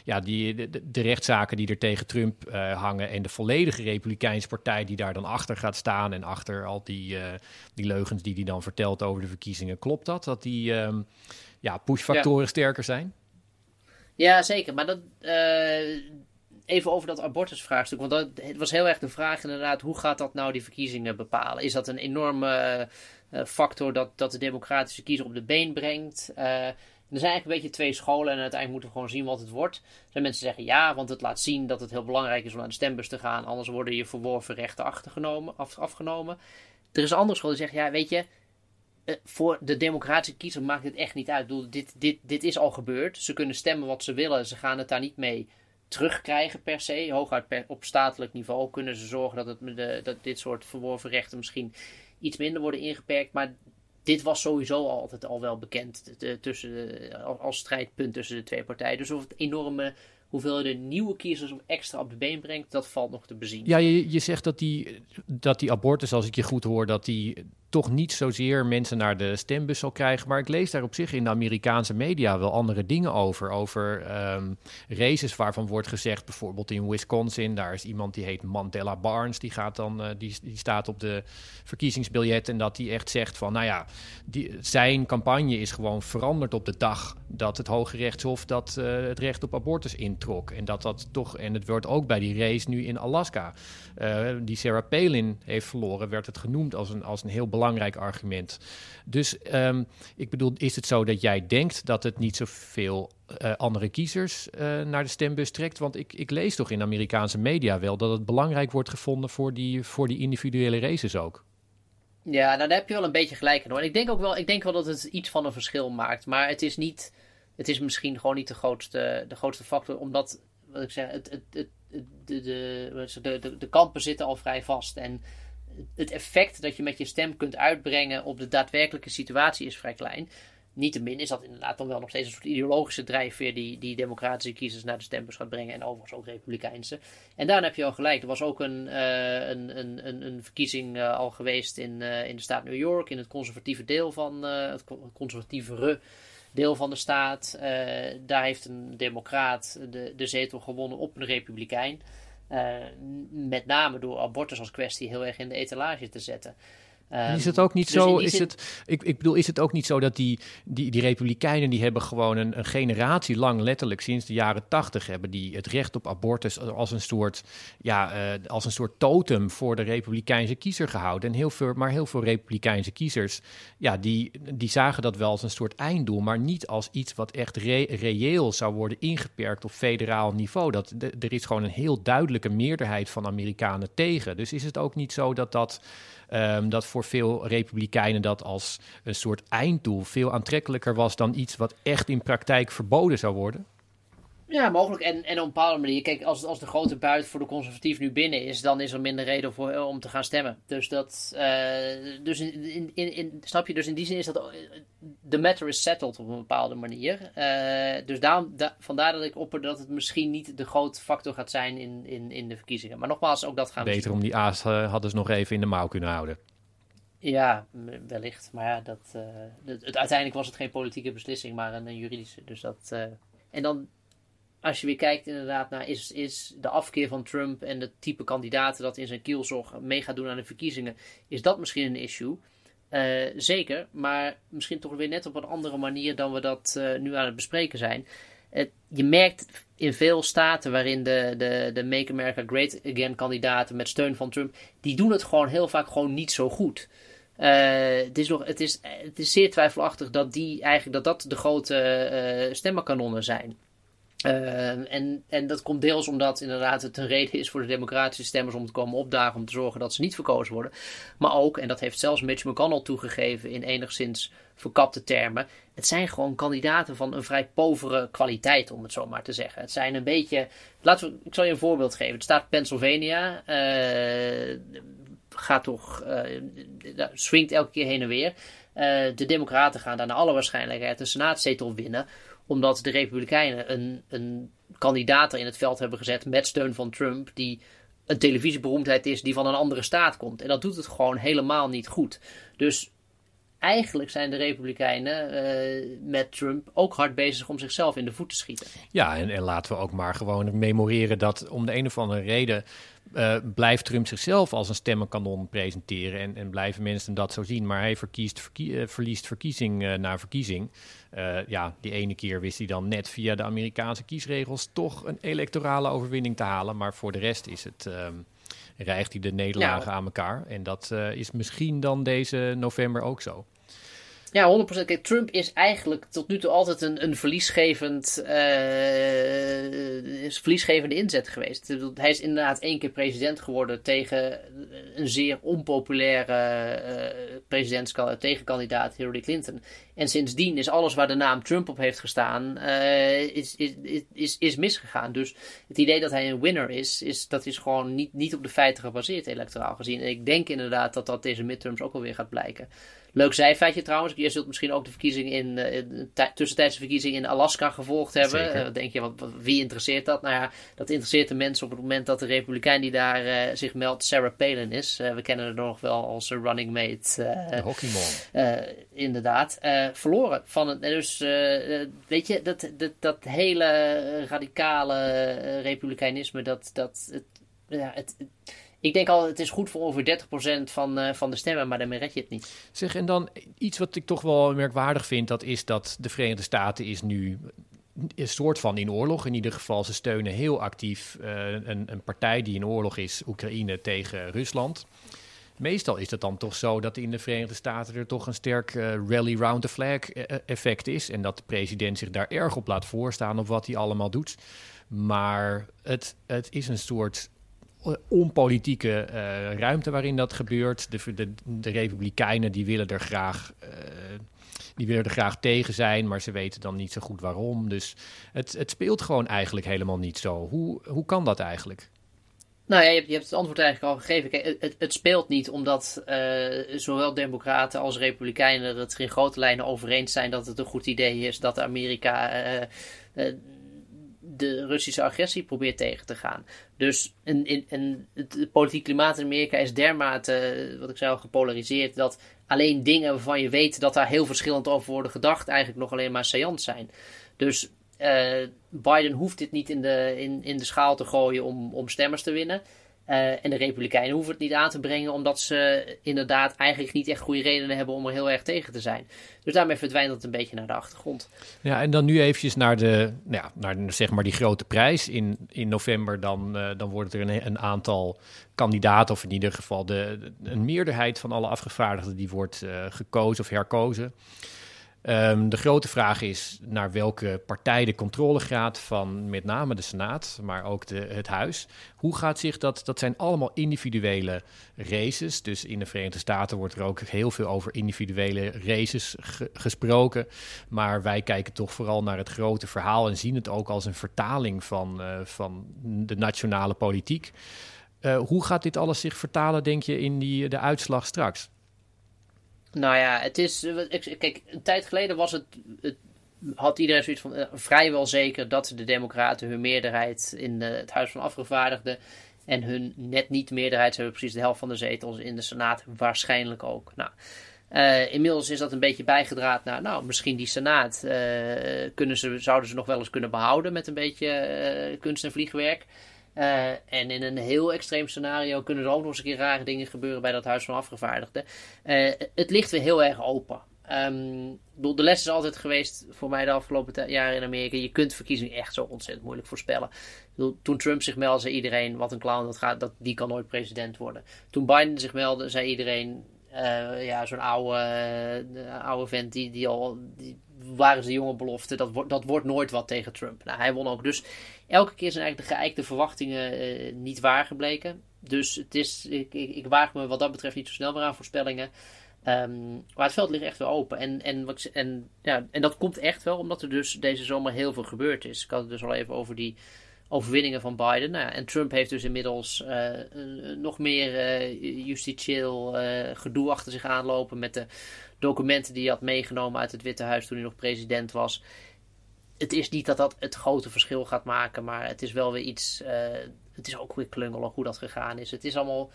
ja, die, de, de, rechtszaken die er tegen Trump hangen. En de volledige Republikeinse partij die daar dan achter gaat staan. En achter al die, die leugens die hij dan vertelt over de verkiezingen. Klopt dat? Dat die ja, pushfactoren ja. sterker zijn? Ja, zeker. Maar dat even over dat abortusvraagstuk. Want dat, het was heel erg de vraag inderdaad, hoe gaat dat nou die verkiezingen bepalen? Is dat een enorme uh, factor dat, dat de democratische kiezer op de been brengt? Uh, er zijn eigenlijk een beetje twee scholen en uiteindelijk moeten we gewoon zien wat het wordt. Er zijn mensen die zeggen ja, want het laat zien dat het heel belangrijk is om naar de stembus te gaan. Anders worden je verworven rechten af, afgenomen. Er is een andere school die zegt ja, weet je, uh, voor de democratische kiezer maakt het echt niet uit. Dit, dit, dit is al gebeurd. Ze kunnen stemmen wat ze willen. Ze gaan het daar niet mee terugkrijgen per se. Hooguit op statelijk niveau kunnen ze zorgen dat, het, de, dat dit soort verworven rechten misschien iets minder worden ingeperkt. Maar dit was sowieso altijd al wel bekend tussen als strijdpunt tussen de twee partijen. Dus of het enorme hoeveel de nieuwe kiezers extra op de been brengt, dat valt nog te bezien. Ja, je, je zegt dat die, dat die abortus, als ik je goed hoor, dat die toch niet zozeer mensen naar de stembus zal krijgen. Maar ik lees daar op zich in de Amerikaanse media wel andere dingen over. Over um, races waarvan wordt gezegd, bijvoorbeeld in Wisconsin, daar is iemand die heet Mandela Barnes. Die, gaat dan, uh, die, die staat op de verkiezingsbiljet en dat die echt zegt van, nou ja, die, zijn campagne is gewoon veranderd op de dag dat het Hoge Rechtshof dat, uh, het recht op abortus introk. En dat dat toch, en het wordt ook bij die race nu in Alaska, uh, die Sarah Palin heeft verloren, werd het genoemd als een, als een heel belangrijk argument. Dus um, ik bedoel, is het zo dat jij denkt dat het niet zoveel uh, andere kiezers uh, naar de stembus trekt? Want ik, ik lees toch in Amerikaanse media wel dat het belangrijk wordt gevonden voor die, voor die individuele races ook. Ja, nou, daar heb je wel een beetje gelijk in hoor. Ik denk ook wel, ik denk wel dat het iets van een verschil maakt. Maar het is niet, het is misschien gewoon niet de grootste, de grootste factor. Omdat, wat ik zeg, het, het, het, de, de, de, de, kampen zitten al vrij vast. En het effect dat je met je stem kunt uitbrengen op de daadwerkelijke situatie is vrij klein. Niettemin is dat inderdaad dan wel nog steeds een soort ideologische drijfveer die, die democratische kiezers naar de stembus gaat brengen. En overigens ook republikeinse. En daar heb je al gelijk. Er was ook een, uh, een, een, een, verkiezing uh, al geweest in, uh, in de staat New York. In het conservatieve deel van het conservatievere deel van de staat. daar heeft een democraat de, de zetel gewonnen op een republikein. Uh, met name door abortus als kwestie heel erg in de etalage te zetten. Is het ook niet dus zo? Is het, ik, ik bedoel, is het ook niet zo dat die, die, die Republikeinen die hebben gewoon een, een generatie lang, letterlijk sinds de jaren tachtig, hebben die het recht op abortus als een soort, ja, uh, als een soort totem voor de Republikeinse kiezer gehouden. En heel veel, maar heel veel Republikeinse kiezers, ja, die, die zagen dat wel als een soort einddoel, maar niet als iets wat echt reëel zou worden ingeperkt op federaal niveau. Dat, de, er is gewoon een heel duidelijke meerderheid van Amerikanen tegen. Dus is het ook niet zo dat dat Um, dat voor veel republikeinen dat als een soort einddoel veel aantrekkelijker was dan iets wat echt in praktijk verboden zou worden? Ja, mogelijk. En, en op een bepaalde manier, kijk, als, als de grote buit voor de conservatief nu binnen is, dan is er minder reden voor, eh, om te gaan stemmen. Dus dat, uh, dus in, in, in, snap je, dus in die zin is dat, de matter is settled op een bepaalde manier. Uh, dus daarom, vandaar dat ik opper dat het misschien niet de grote factor gaat zijn in, in, in de verkiezingen. Maar nogmaals, ook dat gaan we Beter om die aas uh, hadden ze nog even in de mouw kunnen houden. Ja, wellicht. Maar ja, dat, het, uiteindelijk was het geen politieke beslissing, maar een, een juridische. Dus dat, en dan als je weer kijkt inderdaad naar is, is de afkeer van Trump en de type kandidaten dat in zijn kielzog mee gaat doen aan de verkiezingen, is dat misschien een issue? Uh, zeker, maar misschien toch weer net op een andere manier dan we dat uh, nu aan het bespreken zijn. Je merkt in veel staten waarin de, de, de Make America Great Again kandidaten met steun van Trump, die doen het gewoon heel vaak gewoon niet zo goed. het, is nog, het, is, het is zeer twijfelachtig dat die eigenlijk dat dat de grote stemmenkanonnen zijn. Uh, en, en dat komt deels omdat inderdaad het een reden is voor de democratische stemmers om te komen opdagen om te zorgen dat ze niet verkozen worden. Maar ook, en dat heeft zelfs Mitch McConnell toegegeven in enigszins verkapte termen, het zijn gewoon kandidaten van een vrij povere kwaliteit, om het zo maar te zeggen. Het zijn een beetje, laten we, ik zal je een voorbeeld geven. Het staat Pennsylvania, uh, gaat toch, uh, swingt elke keer heen en weer. de democraten gaan daar naar alle waarschijnlijkheid een senaatzetel winnen omdat de Republikeinen een, een kandidaat er in het veld hebben gezet met steun van Trump. Die een televisieberoemdheid is die van een andere staat komt. En dat doet het gewoon helemaal niet goed. Dus eigenlijk zijn de Republikeinen uh, met Trump ook hard bezig om zichzelf in de voet te schieten. Ja, en laten we ook maar gewoon memoreren dat om de een of andere reden uh, blijft Trump zichzelf als een stemmenkanon presenteren. En, en blijven mensen dat zo zien. Maar hij verkiest, verkie uh, verliest verkiezing na verkiezing. ja, die ene keer wist hij dan net via de Amerikaanse kiesregels toch een electorale overwinning te halen. Maar voor de rest is het. Ehm, rijgt hij de nederlagen aan elkaar. En dat is misschien dan deze november ook zo. Ja, 100%. Kijk, Trump is eigenlijk tot nu toe altijd een, een verliesgevend, uh, verliesgevende inzet geweest. Hij is inderdaad één keer president geworden tegen een zeer onpopulaire uh, tegenkandidaat Hillary Clinton. En sindsdien is alles waar de naam Trump op heeft gestaan, uh, is, is, is, is misgegaan. Dus het idee dat hij een winner is, is dat is gewoon niet, niet op de feiten gebaseerd, electoraal gezien. En ik denk inderdaad dat dat deze midterms ook alweer gaat blijken. Leuk zijfeitje trouwens. Je zult misschien ook de verkiezing in, uh, tussentijdse verkiezing in Alaska gevolgd hebben. Uh, denk je, wat, wie interesseert dat? Nou ja, dat interesseert de mensen op het moment dat de Republikein die daar uh, zich meldt, Sarah Palin is. we kennen haar nog wel als running mate. de hockeyman. inderdaad. verloren van het. Dus weet je, dat, dat, dat hele radicale republikeinisme, dat, dat het, ja, het ik denk al, het is goed voor ongeveer 30% van, uh, van de stemmen, maar daarmee red je het niet. Zeg, en dan iets wat ik toch wel merkwaardig vind, dat is dat de Verenigde Staten is nu een soort van in oorlog. In ieder geval, ze steunen heel actief uh, een, een partij die in oorlog is, Oekraïne tegen Rusland. Meestal is het dan toch zo dat in de Verenigde Staten er toch een sterk uh, rally round the flag effect is. En dat de president zich daar erg op laat voorstaan op wat hij allemaal doet. Maar het, het is een soort onpolitieke uh, ruimte waarin dat gebeurt. De, de, de, Republikeinen die willen er graag. Uh, die willen er graag tegen zijn, maar ze weten dan niet zo goed waarom. Dus het, het speelt gewoon eigenlijk helemaal niet zo. Hoe, hoe kan dat eigenlijk? Nou ja, je hebt, je hebt het antwoord eigenlijk al gegeven. Kijk, het, het, speelt niet omdat zowel Democraten als Republikeinen het in grote lijnen over eens zijn dat het een goed idee is dat Amerika de Russische agressie probeert tegen te gaan. Dus in, in het politieke klimaat in Amerika is dermate, wat ik zei al, gepolariseerd dat alleen dingen waarvan je weet dat daar heel verschillend over worden gedacht, eigenlijk nog alleen maar saillant zijn. Dus uh, Biden hoeft dit niet in de, in, in de schaal te gooien om, om stemmers te winnen. En de Republikeinen hoeven het niet aan te brengen, omdat ze inderdaad eigenlijk niet echt goede redenen hebben om er heel erg tegen te zijn. Dus daarmee verdwijnt het een beetje naar de achtergrond. Ja, en dan nu eventjes naar, de, nou ja, naar zeg maar die grote prijs. In, in november dan, uh, dan wordt er een, een, aantal kandidaten, of in ieder geval de, een meerderheid van alle afgevaardigden, die wordt uh, gekozen of herkozen. Um, de grote vraag is naar welke partij de controlegraad van met name de Senaat, maar ook de, het Huis. Hoe gaat zich dat? Dat zijn allemaal individuele races. Dus in de Verenigde Staten wordt er ook heel veel over individuele races gesproken. Maar wij kijken toch vooral naar het grote verhaal en zien het ook als een vertaling van, uh, van de nationale politiek. Uh, hoe gaat dit alles zich vertalen, denk je, in die, de uitslag straks? Nou ja, het is. Kijk, een tijd geleden was het. het had iedereen zoiets van uh, vrijwel zeker dat de Democraten hun meerderheid in de, het Huis van Afgevaardigden. en hun net niet meerderheid, ze hebben precies de helft van de zetels in de Senaat, waarschijnlijk ook. Nou. Inmiddels is dat een beetje bijgedraad naar, nou, misschien die Senaat kunnen ze, zouden ze nog wel eens kunnen behouden met een beetje kunst en vliegwerk. Uh, en in een heel extreem scenario kunnen er ook nog eens een keer rare dingen gebeuren bij dat Huis van Afgevaardigden. Uh, het ligt weer heel erg open. Um, de les is altijd geweest voor mij de afgelopen jaren in Amerika. Je kunt verkiezingen echt zo ontzettend moeilijk voorspellen. Toen Trump zich meldde, zei iedereen: wat een clown dat gaat, dat, die kan nooit president worden. Toen Biden zich meldde, zei iedereen: uh, ja, zo'n oude, oude vent die, die al. Die, waren ze jonge belofte, dat, wordt dat wordt nooit wat tegen Trump. Nou, hij won ook. Dus elke keer zijn eigenlijk de geëikte verwachtingen uh, niet waar gebleken. Dus het is, ik, ik, ik, waag me wat dat betreft niet zo snel meer aan voorspellingen. Um, maar het veld ligt echt wel open. En, en, en, ja, en dat komt echt wel omdat er dus deze zomer heel veel gebeurd is. Ik had het dus al even over die overwinningen van Biden. Nou ja, en Trump heeft dus inmiddels uh, nog meer uh, justitieel gedoe achter zich aanlopen met de documenten die hij had meegenomen uit het Witte Huis toen hij nog president was. Het is niet dat dat het grote verschil gaat maken, maar het is wel weer iets. het is ook weer klungelig hoe dat gegaan is. Het is allemaal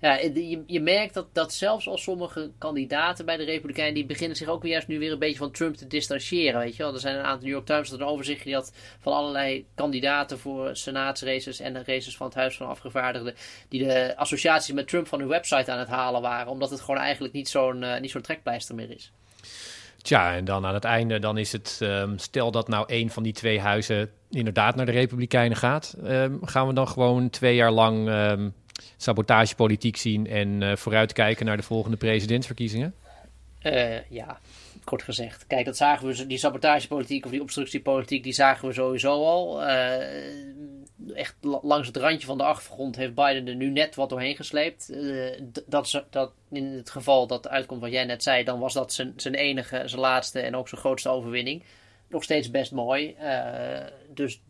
ja, je, je merkt dat, dat zelfs al sommige kandidaten bij de Republikeinen... die beginnen zich ook weer juist nu weer een beetje van Trump te distancieren, weet je wel. Er zijn een aantal New York Times dat een overzicht die had van allerlei kandidaten... voor senaatsraces en de races van het Huis van Afgevaardigden... die de associaties met Trump van hun website aan het halen waren... omdat het gewoon eigenlijk niet zo'n uh, niet zo'n trekpleister meer is. Tja, en dan aan het einde, dan is het, um, stel dat nou een van die twee huizen inderdaad naar de Republikeinen gaat, um, gaan we dan gewoon twee jaar lang um, sabotagepolitiek zien en uh, vooruitkijken naar de volgende presidentsverkiezingen? Uh, ja, kort gezegd. Kijk, dat zagen we, die sabotagepolitiek of die obstructiepolitiek, die zagen we sowieso al. Uh, echt langs het randje van de achtergrond heeft Biden er nu net wat doorheen gesleept. dat, dat in het geval dat uitkomt wat jij net zei, dan was dat zijn, zijn enige, zijn laatste en ook zijn grootste overwinning. Nog steeds best mooi. Dus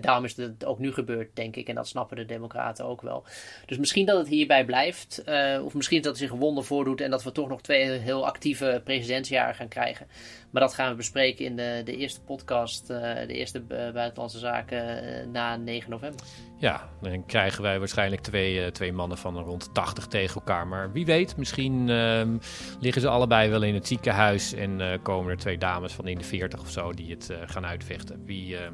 daarom is het ook nu gebeurd, denk ik. En dat snappen de Democraten ook wel. Dus misschien dat het hierbij blijft. Uh, of misschien dat er zich een wonder voordoet. En dat we toch nog twee heel actieve presidentsjaren gaan krijgen. Maar dat gaan we bespreken in de, de eerste podcast. Uh, de eerste buitenlandse zaken na 9 november. Ja, dan krijgen wij waarschijnlijk twee, twee mannen van rond 80 tegen elkaar. Maar wie weet, misschien ehm, liggen ze allebei wel in het ziekenhuis. En komen er twee dames van in de 40 of zo die het gaan uitvechten. Wie ehm,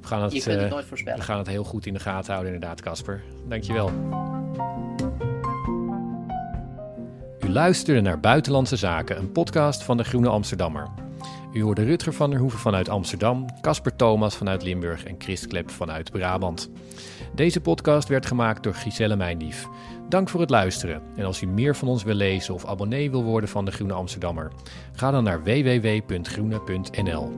we gaan het, je kunt het nooit voorspellen. We gaan het heel goed in de gaten houden, inderdaad, Casper. Dankjewel. U luisterde naar Buitenlandse Zaken, een podcast van de Groene Amsterdammer. U hoorde Rutger van der Hoeven vanuit Amsterdam, Casper Thomas vanuit Limburg en Chris Klep vanuit Brabant. Deze podcast werd gemaakt door Giselle Mijndief. Dank voor het luisteren. En als u meer van ons wil lezen of abonnee wil worden van de Groene Amsterdammer, ga dan naar www.groene.nl.